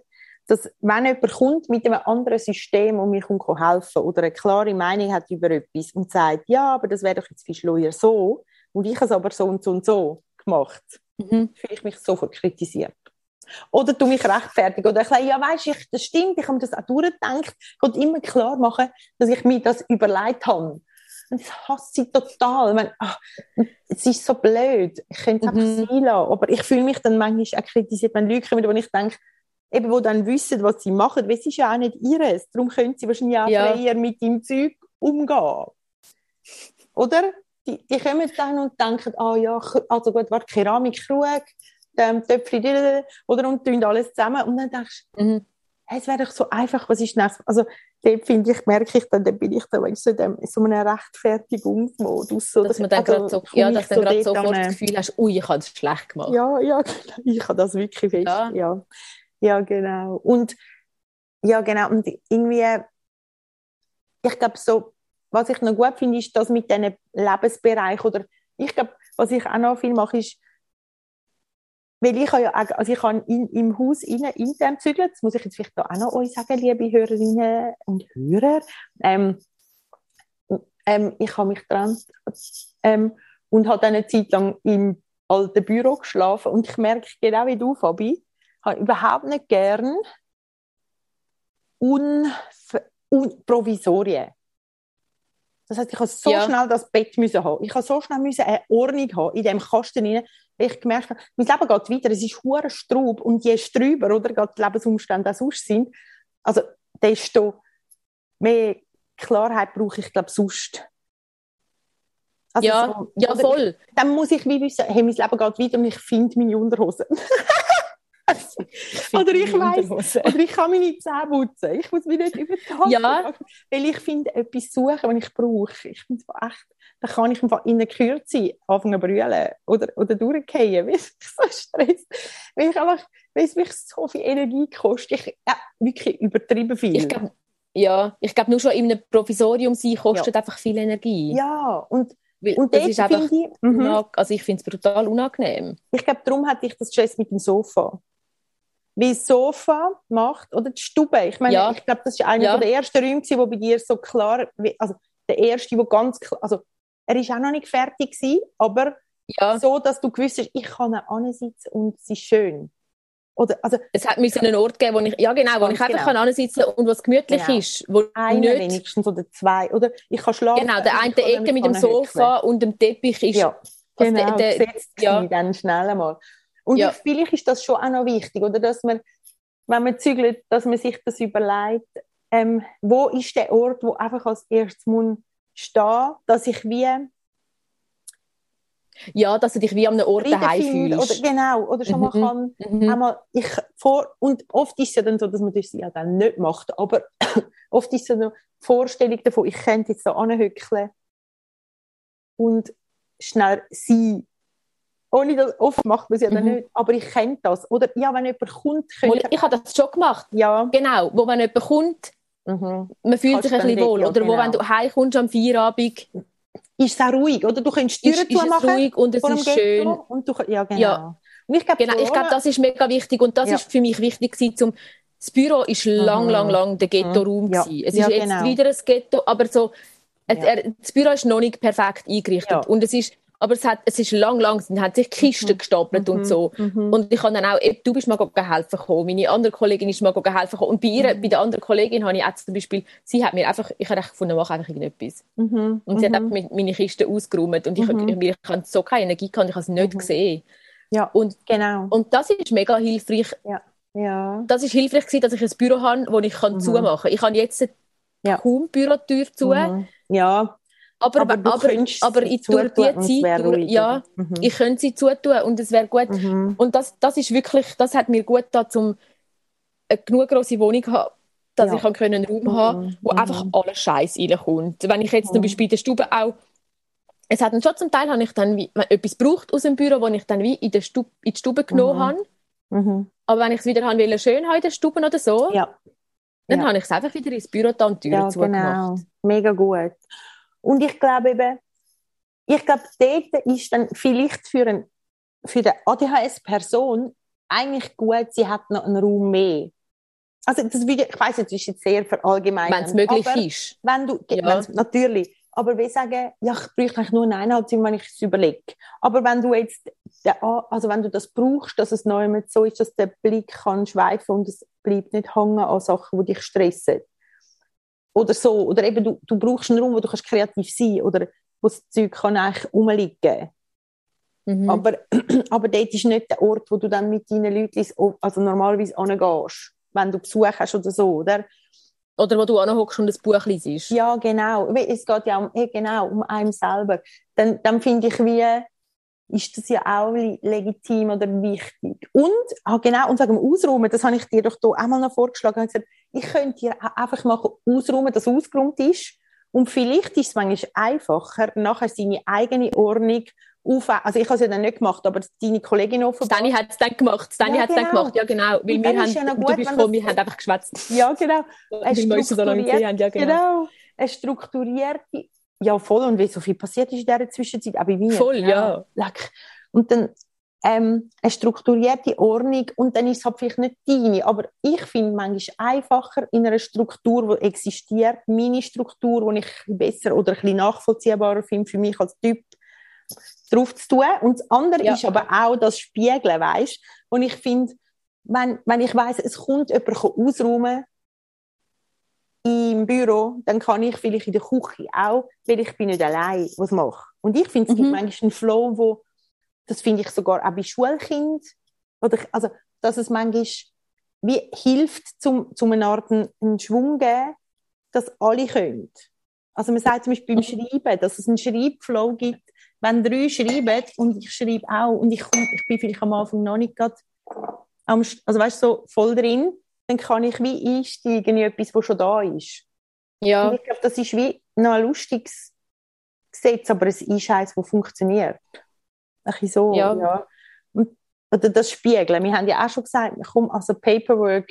dass wenn jemand kommt mit einem anderen System und mir kommt helfen oder eine klare Meinung hat über etwas und sagt, ja, aber das wäre doch jetzt viel schleuer so und ich habe es aber so und so und so gemacht, Mhm. fühle ich mich sofort kritisiert. Oder du mich rechtfertigen. Oder ich sage, ja, weisst du, das stimmt, ich habe mir das auch durchgedacht. Ich wollte immer klar machen, dass ich mir das überlegt habe. Und das hasse ich total. Ich meine, ach, es ist so blöd. Ich könnte es Mhm. einfach sein lassen. Aber ich fühle mich dann manchmal auch kritisiert, wenn Leute kommen, wo ich denke, eben, wo dann wissen, was sie machen, weil es ist ja auch nicht ihres. Darum können sie wahrscheinlich auch Ja. freier mit dem Zeug umgehen. Oder? Die, die kommen dann und denken, ah ja, K- also gut, warte, Keramikkrug, ähm, Töpfchen, oder und tun alles zusammen. Und dann denkst du, Mhm. hey, es wäre doch so einfach, was ist das? Also, dort finde ich, merke ich dann, dann bin ich dann so in dem, so einem Rechtfertigungsmodus. So, dass man dann also, so, ja, dass so dann sofort das Gefühl hast, ui, ich habe das schlecht gemacht. Ja, ja, ich habe das wirklich fest, ja. ja. Ja, genau. Und, ja, genau, und irgendwie, ich glaube so, was ich noch gut finde, ist das mit diesen Lebensbereich oder ich glaube, was ich auch noch viel mache, ist, weil ich ja auch, also ich kann in, im Haus innen intern zügeln, das muss ich jetzt vielleicht auch noch euch sagen, liebe Hörerinnen und Hörer. Ähm, ähm, ich habe mich getrennt ähm, und habe dann eine Zeit lang im alten Büro geschlafen und ich merke genau wie du, Fabi, habe überhaupt nicht gern un, un Provisorien. Das heißt, ich habe so ja. schnell das Bett müssen haben. Ich habe so schnell müssen eine Ordnung haben in dem Kasten rein, weil ich gemerkt habe, mein Leben geht weiter. Es ist hure Straub und je strüber oder gerade die Lebensumstände auch sonst sind, also desto mehr Klarheit brauche ich, glaube sonst. Also ja, so, ja, voll. Dann muss ich wie wissen, hey, mein Leben geht weiter und ich finde meine Unterhosen. [LAUGHS] [LAUGHS] oder ich weiß, oder ich kann meine Zähne putzen. Ich muss mich nicht über die Hand ja. weil ich finde, etwas suchen, was ich brauche. Ich finde es echt, da kann ich einfach in der Kürze anfangen zu brüllen oder, oder durchgehen, [LAUGHS] weil ich so Stress, weil ich einfach, weil es mich so viel Energie kostet. Ich, ja, wirklich übertrieben viel. Ich glaub, ja, ich glaube, nur schon in einem Provisorium sein kostet ja. einfach viel Energie. Ja, und weil und das ist einfach, ich, mm also ich finde es brutal unangenehm. Ich glaube, darum hatte ich das Stress mit dem Sofa wie Sofa macht oder die Stube. Ich meine, ja. ich glaube, das ist einer ja. der ersten Räume, wo bei dir so klar, also der erste, wo ganz klar, also er ist auch noch nicht fertig gewesen, aber ja. so, dass du gewusst hast, ich kann ansitzen und es ist schön. Oder, also, es hat mir einen Ort geben, wo ich, ja genau, wo ich einfach genau. ansitzen kann und was gemütlich genau. ist. Wo Einer nicht, wenigstens oder zwei, oder ich kann schlafen. Genau, der eine Ecke mit dem Sofa und dem Teppich ist, ja. Genau, also der, der, ja. dann schnell einmal. Und ja. vielleicht ist das schon auch noch wichtig, oder dass man, wenn man zügelt, dass man sich das überlegt, ähm, wo ist der Ort, wo einfach als erstes muss stehen, dass ich wie ja, dass du dich wie an einem Ort daheim fühlst. Oder, genau, oder schon mal mhm. kann, mhm. einmal, ich vor, und oft ist es ja dann so, dass man das ja dann nicht macht, aber [COUGHS] oft ist es so eine Vorstellung davon, ich könnte jetzt so anhöckeln und schnell sein ohne das, oft macht man es ja dann mhm. nicht, aber ich kenne das. Oder ja, wenn jemand kommt, könnte... Ich habe das schon gemacht. Ja. Genau, wo wenn jemand kommt, mhm. man fühlt Kannst sich ein bisschen wohl. Oder genau. wo wenn du heimkommst am Feierabend... Ist es auch ruhig, oder? Du kannst Türen ist, ist es ruhig und es ist schön. Und du, ja, genau. Ja. Und ich glaube, genau, glaub, das ist mega wichtig und das ja. ist für mich wichtig gewesen, das Büro ist mhm. lang, lang, lang der Ghetto-Raum ja. Es ist ja, jetzt genau. wieder ein Ghetto, aber so, ja. das Büro ist noch nicht perfekt eingerichtet und es ist aber es, hat, es ist lang, lang, es hat sich Kisten mhm. gestapelt mhm. und so. Mhm. Und ich habe dann auch, du bist mal helfen gekommen, meine andere Kollegin ist mal helfen gekommen. Und bei ihr, mhm. bei der anderen Kollegin habe ich auch zum Beispiel, sie hat mir einfach, ich habe gefunden, mach einfach irgendetwas. Mhm. Und sie hat mhm. einfach meine Kisten ausgeräumt und ich, ich, ich, ich habe so keine Energie gehabt, ich habe es nicht gesehen. Ja, und, genau. Und das ist mega hilfreich. Ja. Ja. Das ist hilfreich gewesen, dass ich ein Büro habe, wo ich kann zumachen kann. Ich habe jetzt ja. kaum Bürotür zu. Ja, aber, aber, aber, aber ich tue die Zeit, durch, ja, mhm. ich könnte sie zutun und es wäre gut. Mhm. Und das, das ist wirklich, das hat mir gut getan, um eine genug grosse Wohnung zu haben, dass ja. ich einen Raum mhm. habe, wo mhm. einfach alles Scheiß reinkommt. Wenn ich jetzt zum mhm. Beispiel in der Stube auch es hat dann schon zum Teil habe ich dann wie, etwas braucht aus dem Büro, wo ich dann wie in, der Stube, in die Stube genommen mhm. habe. Mhm. Aber wenn ich es wieder haben will, schön haben in der Stube oder so, ja. dann ja. habe ich es einfach wieder ins Büro da und die Tür ja, zugemacht. Genau. Mega gut. Und ich glaube eben, ich glaube, dort ist dann vielleicht für, ein, für eine ADHS-Person eigentlich gut, sie hat noch einen Raum mehr. Also das würde, ich weiß jetzt, ist jetzt sehr verallgemeinert. Wenn es möglich aber ist. Wenn du, ja. natürlich. Aber wir sagen, ja, ich bräuchte eigentlich nur eineinhalb Zimmer, wenn ich es überlege. Aber wenn du jetzt, also wenn du das brauchst, dass es immer so ist, dass der Blick kann schweifen und es bleibt nicht hängen an Sachen, die dich stressen, oder so. Oder eben, du, du brauchst einen Raum, wo du kannst kreativ sein kannst oder wo das Zeug kann eigentlich rumliegen mhm. aber, [CLEARS THROAT] aber dort ist nicht der Ort, wo du dann mit deinen Leuten also normalerweise hingehst, wenn du Besuch hast oder so, oder? Oder wo du anhockst und ein Buch liest. Ja, genau. Es geht ja um, genau, um einen selber. Dann, dann finde ich wie, ist das ja auch legitim oder wichtig. Und, ah, genau, und wegen dem Ausräumen, das habe ich dir doch hier einmal noch vorgeschlagen, ich, gesagt, ich könnte dir einfach machen, ausräumen, dass ausgeräumt ist. Und vielleicht ist es manchmal einfacher, nachher seine eigene Ordnung auf, also ich habe es ja dann nicht gemacht, aber deine Kollegin offenbar. Dani hat es dann gemacht, Dani ja, hat es genau. dann gemacht, ja genau, weil wir haben, ja gut, du bist gekommen, wir haben einfach geschwätzt. Ja genau. Eine strukturierte, haben, ja, genau. genau. Eine strukturierte, ja voll, und wie so viel passiert ist in dieser Zwischenzeit, bei mir. Voll, ja. ja. Und dann ähm, eine strukturierte Ordnung und dann ist es halt vielleicht nicht deine, aber ich finde manchmal einfacher in einer Struktur, die existiert, meine Struktur, die ich besser oder ein bisschen nachvollziehbarer finde für mich als Typ, drauf zu tun. Und das andere ja. ist aber auch das Spiegeln, weißt Und ich finde, wenn, wenn ich weiss, es kommt jemand ausräumen im Büro, dann kann ich vielleicht in der Küche auch, weil ich bin nicht allein, was mache. Und ich finde, es mhm. gibt manchmal einen Flow, wo, das finde ich sogar auch bei Schulkind, oder, also, dass es manchmal wie hilft, zum, zum eine Art einen Schwung geben, dass alle können. Also man sagt zum Beispiel beim mhm. Schreiben, dass es einen Schreibflow gibt, wenn drei schreiben und ich schreibe auch und ich, komm, ich bin vielleicht am Anfang noch nicht gerade am, also weißt, so voll drin, dann kann ich wie einsteigen in etwas, was schon da ist. Ja. Und ich glaube, das ist wie noch ein lustiges Gesetz, aber es ist eins, das funktioniert. Ein bisschen so, ja. ja. Und, oder das Spiegeln. Wir haben ja auch schon gesagt, komm, also Paperwork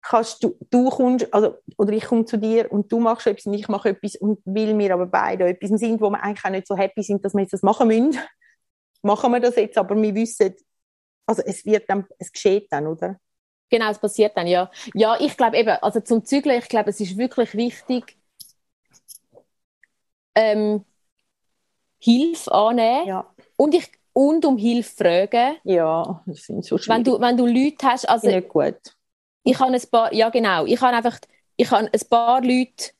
kannst du, du kommst, also, oder ich komme zu dir und du machst etwas und ich mache etwas und will wir aber beide etwas sind, wo wir eigentlich auch nicht so happy sind, dass wir jetzt das machen müssen, [LAUGHS] machen wir das jetzt, aber wir wissen, also es wird dann, es geschieht dann, oder? Genau, es passiert dann, ja. Ja, ich glaube eben, also zum Zügeln, ich glaube, es ist wirklich wichtig, ähm, Hilfe annehmen. Ja. Und ich, und um Hilfe fragen. Ja, das sind so schwierig. Wenn du, wenn du Leute hast, also. Nicht gut ich habe ein paar, ja genau, ich habe einfach, ich habe ein paar Leute,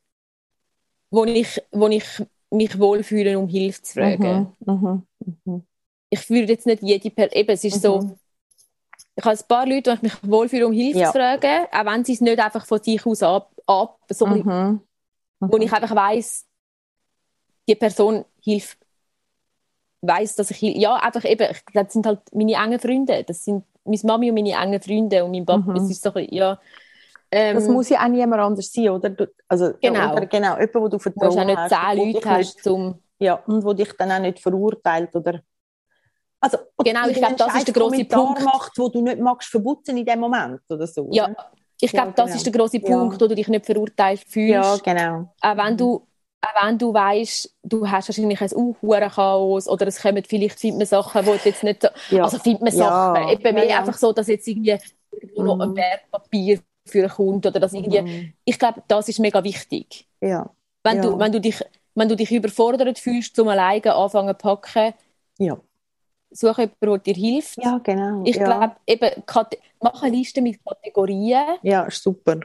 wo ich, wo ich mich wohlfühle, um Hilfe zu fragen. Mhm, mh, mh. Ich würde jetzt nicht jede Person, eben, es ist mhm. so, ich habe ein paar Leute, wo ich mich wohlfühle, um Hilfe ja. zu fragen, auch wenn sie es nicht einfach von sich aus ab, ab so mhm. wo ich einfach weiss, die Person hilft, weiß, dass ich, ja, einfach eben, das sind halt meine engen Freunde, das sind meine Mami und meine engen Freunde und mein Papa, mhm. es ist so ein ja. Ähm, das muss ja auch niemand anders sein, oder? Du, also, genau. Oder, genau, jemand, wo du Vertrauen hast. Du hast auch nicht zehn Leute hast, zum... Ja, und wo dich dann auch nicht verurteilt, oder... Also, genau, ich glaube, das ist der große Punkt. macht, wo du nicht magst verbutzen in dem Moment, oder so. Ja, ich glaube, ja, genau. das ist der große Punkt, ja. wo du dich nicht verurteilt fühlst. Ja, genau. Auch wenn du auch wenn du weißt, du hast wahrscheinlich ein uh, Chaos oder es kommen vielleicht findet man Sachen, wo jetzt nicht so, ja. also findet man Sachen, eben mehr einfach so, dass jetzt irgendwie mhm. noch ein Wertpapier für einen Kunden oder dass irgendwie, mhm. ich glaube, das ist mega wichtig. Ja. Wenn du, wenn du dich, wenn du dich überfordert fühlst, zum alleine anfangen zu packen, ja. Suche jemanden, der dir hilft. Ja, genau. Ich glaube, eben, mach eine Liste mit Kategorien. Ja, super.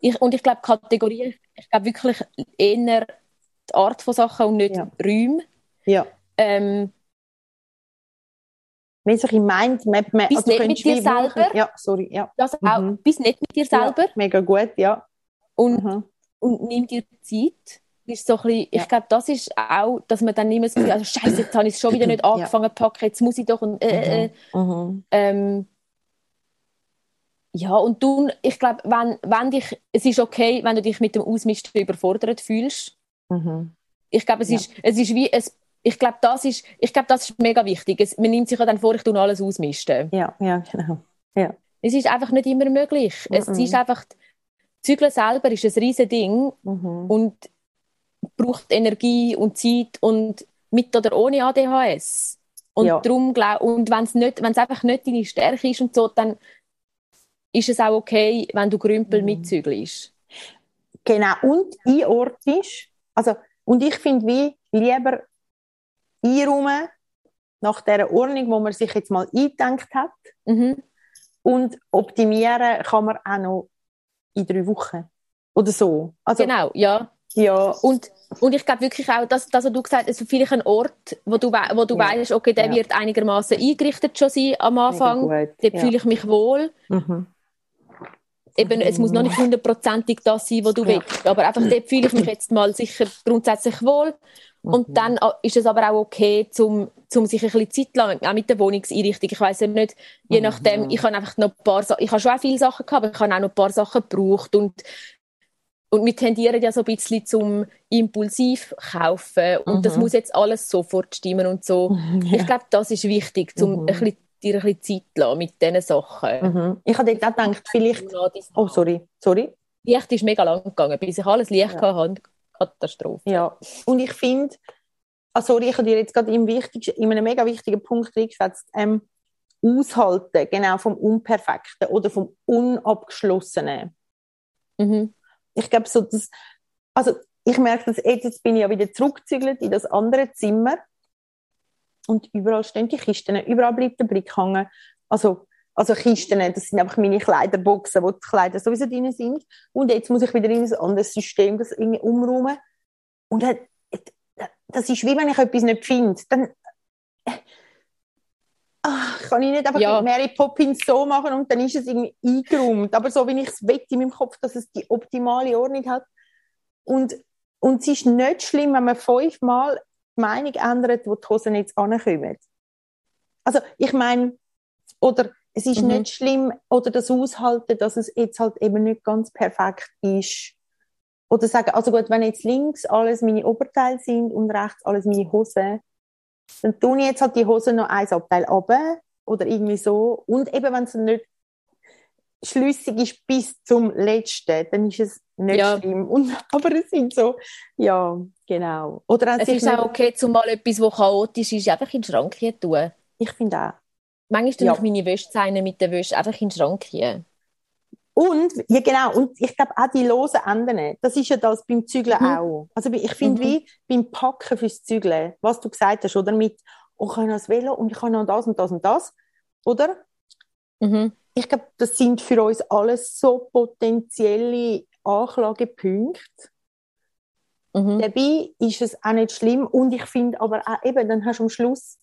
Ich, und ich glaube, Kategorien, ich glaube wirklich eher die Art von Sachen und nicht ja. Räume. Ja. Ähm, wenn sich in meint, man, man, bist also nicht mit dir selber. Ja, sorry, ja. Das auch, mhm. bist nicht mit dir selber. Ja, mega gut, ja. Und, mhm. und nimm dir Zeit. Ist so ein bisschen, ja. Ich glaube, das ist auch, dass man dann mehr so [CLEARS THROAT] also Scheiße, jetzt habe ich es schon wieder nicht [CLEARS THROAT] angefangen zu packen, jetzt muss ich doch und, äh, äh, mhm. mhm. ähm, ja, und du, ich glaube, wenn, wenn dich, es ist okay, wenn du dich mit dem Ausmisten überfordert fühlst, Mhm. Ich glaube, es, ja. ist, es ist wie, es, ich glaube, das ist, ich glaube, das ist mega wichtig. Es, man nimmt sich ja dann vor, ich tue alles ausmisten. Ja, ja, genau. Ja. Es ist einfach nicht immer möglich. Mhm. Es ist einfach, Zügeln selber ist ein riesen Ding mhm. und braucht Energie und Zeit und mit oder ohne ADHS. Und ja. darum glaub, und wenn es nicht, wenn es einfach nicht deine Stärke ist und so, dann ist es auch okay, wenn du Grümpel mhm. mitzügelst. Genau, und einordnest, also, und ich finde, wie lieber einräumen nach der Ordnung, wo man sich jetzt mal eingedenkt hat. Mhm. Und optimieren kann man auch noch in drei Wochen. Oder so. Also, genau, ja. Ja. Und, und ich glaube wirklich auch, dass, dass du gesagt hast, vielleicht ein Ort, wo du, wo du ja. weißt, okay, der ja. wird einigermaßen eingerichtet schon sein am Anfang. Dort ja. fühle ich mich wohl. Mhm eben, es muss noch nicht hundertprozentig das sein, was du willst. Aber einfach dort fühle ich mich jetzt mal sicher grundsätzlich wohl. Und dann äh, ist es aber auch okay, zum, zum sich ein bisschen Zeit lang, auch mit der Wohnungseinrichtung. Ich weiß ja nicht, je nachdem, Mhm. ich habe einfach noch ein paar Sachen, ich habe schon auch viele Sachen gehabt, aber ich habe auch noch ein paar Sachen gebraucht und und wir tendieren ja so ein bisschen zum impulsiv kaufen und das Mhm. muss jetzt alles sofort stimmen und so. Ich glaube, das ist wichtig, zum Mhm. ein bisschen, dir ein bisschen Zeit zu lassen mit diesen Sachen. Mhm. Ich habe dort auch gedacht, vielleicht. Oh, sorry, sorry. Licht ist mega lang gegangen, bis ich alles Licht Ja. ja. hatte. Katastrophe. Ja. Und ich finde, ah, sorry, ich habe dir jetzt gerade im wichtigsten, in einem mega wichtigen Punkt reingeschätzt, ähm, aushalten, genau vom Unperfekten oder vom Unabgeschlossenen. Mhm. Ich glaube, so das, also ich merke das jetzt, jetzt bin ich ja wieder zurückgezügelt in das andere Zimmer und überall stehen die Kisten, überall bleibt der Blick hängen. Also, also Kisten, das sind einfach meine Kleiderboxen, wo die Kleider sowieso drin sind. Und jetzt muss ich wieder in ein anderes System das irgendwie umräumen. Und das ist wie wenn ich etwas nicht finde. Dann ach, kann ich nicht einfach Ja. Mary Poppins so machen und dann ist es irgendwie eingeräumt. Aber so, wie ich es will in meinem Kopf, dass es die optimale Ordnung hat. Und, und es ist nicht schlimm, wenn man fünfmal die Meinung ändert, wo die Hosen jetzt ankommen. Also, ich meine, oder es ist Mhm. nicht schlimm, oder das Aushalten, dass es jetzt halt eben nicht ganz perfekt ist. Oder sagen, also gut, wenn jetzt links alles meine Oberteile sind und rechts alles meine Hosen, dann tue ich jetzt halt die Hosen noch ein Abteil runter oder irgendwie so. Und eben, wenn es nicht schlüssig ist bis zum letzten, dann ist es nicht Ja. schlimm. Und, [LAUGHS] aber es sind so, ja, genau. Oder Es ist auch okay, zumal etwas, das chaotisch ist, einfach in den Schrank hier tun. ich finde auch. Manchmal tue Ja. ich meine Wäsche zeichnen mit der Wäsche einfach in den Schrank hier. Und, ja genau, und ich glaube auch die losen Enden, das ist ja das beim Zügeln Mhm. auch. Also ich finde Mhm. wie beim Packen fürs Zügeln, was du gesagt hast, oder mit, ich habe noch das Velo und ich habe noch das und das und das, oder? Mhm. Ich glaube, das sind für uns alles so potenzielle Anklagepunkte. Mhm. Dabei ist es auch nicht schlimm und ich finde aber auch eben, dann hast du am Schluss,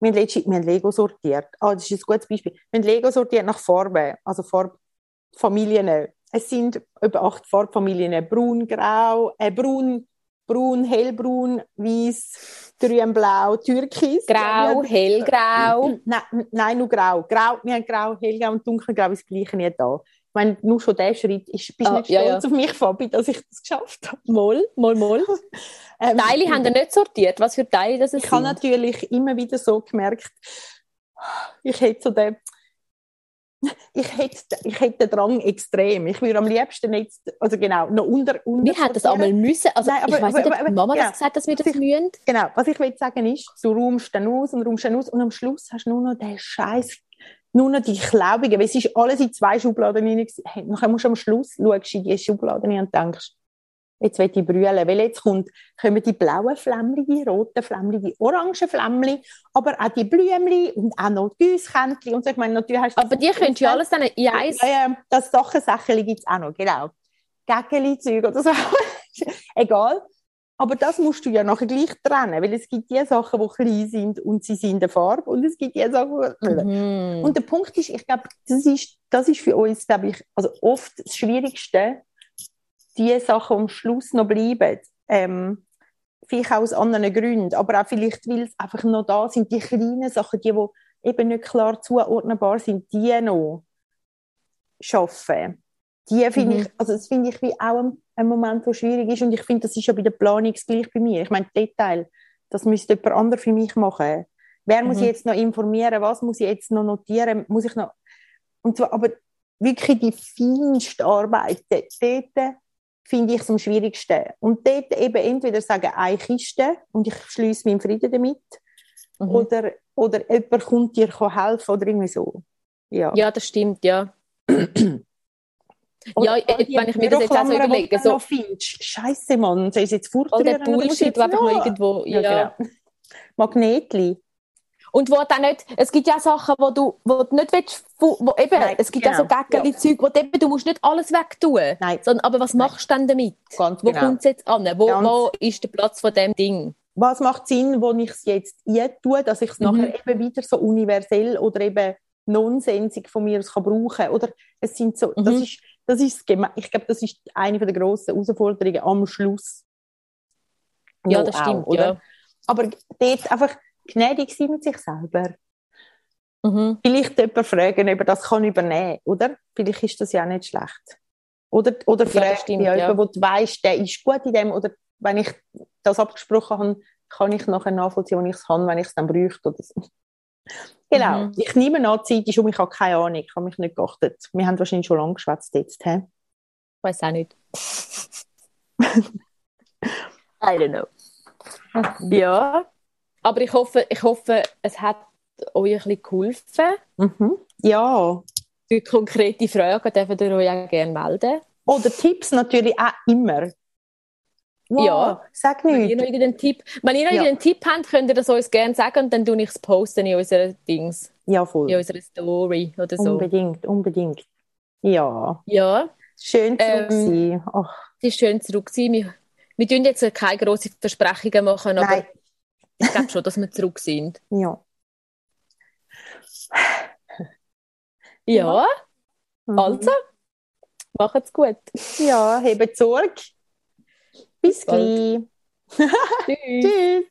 wir haben, letztens, wir haben Lego sortiert. Ah, das ist ein gutes Beispiel. Wir haben Lego sortiert nach Farben, also Farbfamilien. Es sind über acht Farbfamilien. Braun, grau, äh, braun, braun, hellbraun, weiß, grün, blau, türkis. Ja, Grau, wir hellgrau. Nein, nein, nur grau. grau. Wir haben grau, hellgrau und dunkelgrau ist das gleiche nicht da. Ich meine, nur schon der Schritt ist, bist du Ah, nicht ja, stolz ja. auf mich, Fabi, dass ich das geschafft habe. Moll, moll, moll. [LAUGHS] Ähm, Teile haben ihr nicht sortiert. Was für Teile das Ich sind? habe natürlich immer wieder so gemerkt, ich hätte so den, [LAUGHS] ich hätte, ich hätte den Drang extrem. Ich würde am liebsten jetzt, also genau, noch unter, unter Wir hätten das einmal müssen. Also Nein, aber- ich weiß nicht, ob aber- aber- Mama ja. das gesagt hat, dass wir das Ich- müssen. Genau, was ich will sagen ist, du räumst dann aus und räumst dann aus und am Schluss hast du nur noch den Scheiß, nur noch die Klaubigen, weil es ist alles in zwei Schubladen rein. nachher musst du am Schluss schaust in die Schubladen rein und denkst, jetzt will ich brüllen, weil jetzt kommt, kommen die blauen Flämmchen, die roten Flämmchen, die orangen Flämmchen, aber auch die Blümchen und auch noch die Güskännchen und so. Ich meine, natürlich hast du Aber die könntest du ja alles dann in eins... ja, ja, das Sachen, Sachen gibt es auch noch, genau. Gägeli-Zeug oder so. [LAUGHS] Egal. Aber das musst du ja nachher gleich trennen, weil es gibt die Sachen, die klein sind und sie sind in der Farbe und es gibt die Sachen, die... Mhm. Und der Punkt ist, ich glaube, das ist, das ist für uns, glaube ich, also oft das Schwierigste, die Sachen, am Schluss noch bleiben. Ähm, vielleicht auch aus anderen Gründen, aber auch vielleicht, weil es einfach noch da sind, die kleinen Sachen, die, die eben nicht klar zuordnenbar sind, die noch schaffen. Die finde Mhm. ich, also das finde ich wie auch ein, ein Moment, der schwierig ist und ich finde, das ist ja bei der Planung gleich bei mir. Ich meine, Detail, das müsste jemand anderes für mich machen. Wer muss Mhm. ich jetzt noch informieren? Was muss ich jetzt noch notieren? Muss ich noch, und zwar, aber wirklich die feinste Arbeit, dort dort finde ich es am schwierigsten. Und dort eben entweder sagen, eine Kiste und ich schließe meinen Frieden damit, Mhm. oder, oder jemand kommt dir helfen oder irgendwie so. Ja. Ja, das stimmt, ja. Und Ja, all wenn ich mir das jetzt auch so überlege, so- Scheiße, Mann, ich es jetzt All der fortrühren? oder muss ich Bullshit, der einfach irgendwo... Ja, Ja, genau. Magnetli. Und wo dann nicht, es gibt ja Sachen, wo du, wo du nicht willst, wo, eben, Nein, es gibt ja so genau, Gäckeli-Zeug, wo du eben, du musst nicht alles wegtun. Nein. Sondern, aber was Nein. machst du denn damit? Ganz Wo genau. kommt es jetzt an? Wo, Ganz- wo ist der Platz von dem Ding? Was macht Sinn, wo ich es jetzt tue, dass ich es Mhm. nachher eben wieder so universell oder eben nonsensig von mir aus kann brauchen Oder es sind so, das Mhm. ist, das ist, ich glaube, das ist eine der grossen Herausforderungen am Schluss. Ja, das auch, stimmt, oder? ja. Aber dort einfach gnädig sein mit sich selber. Mhm. Vielleicht jemanden fragen, ob er das kann übernehmen oder? Vielleicht ist das ja nicht schlecht. Oder, oder Ja, stimmt, ja, ja. jemanden, wo du weißt, der ist gut in dem, oder wenn ich das abgesprochen habe, kann ich nachher nachvollziehen, wo ich es habe, wenn ich es dann bräuchte oder so. [LAUGHS] Genau. Mhm. Ich nehme an, die Zeit ist um, ich habe keine Ahnung, ich habe mich nicht geachtet. Wir haben wahrscheinlich schon lange geschwätzt jetzt. He? Weiß auch nicht. [LAUGHS] I don't know. Ja, aber ich hoffe, ich hoffe, es hat euch ein bisschen geholfen. Mhm. Ja. Für konkrete Fragen dürft ihr euch auch gerne melden. Oder Tipps natürlich auch immer. Wow, Ja. Sag Wenn ihr nicht. noch irgendeinen Tipp, wenn ihr noch Ja. irgendeinen Tipp habt, könnt ihr das uns gerne sagen und dann tue ich es posten in unserer Dings, Ja, voll. in unserer Story oder so. Unbedingt, unbedingt. Ja. Ja, Schön zurück Ähm, sein. Ach, es ist schön zurück zu sein. Wir, wir tun jetzt keine grossen Versprechungen machen, aber nein. Ich glaube schon, dass wir zurück sind. Ja. Ja, Mhm. also, macht's gut. Ja, hebt Sorge. Bis gleich. [LAUGHS] Tschüss. Tschüss.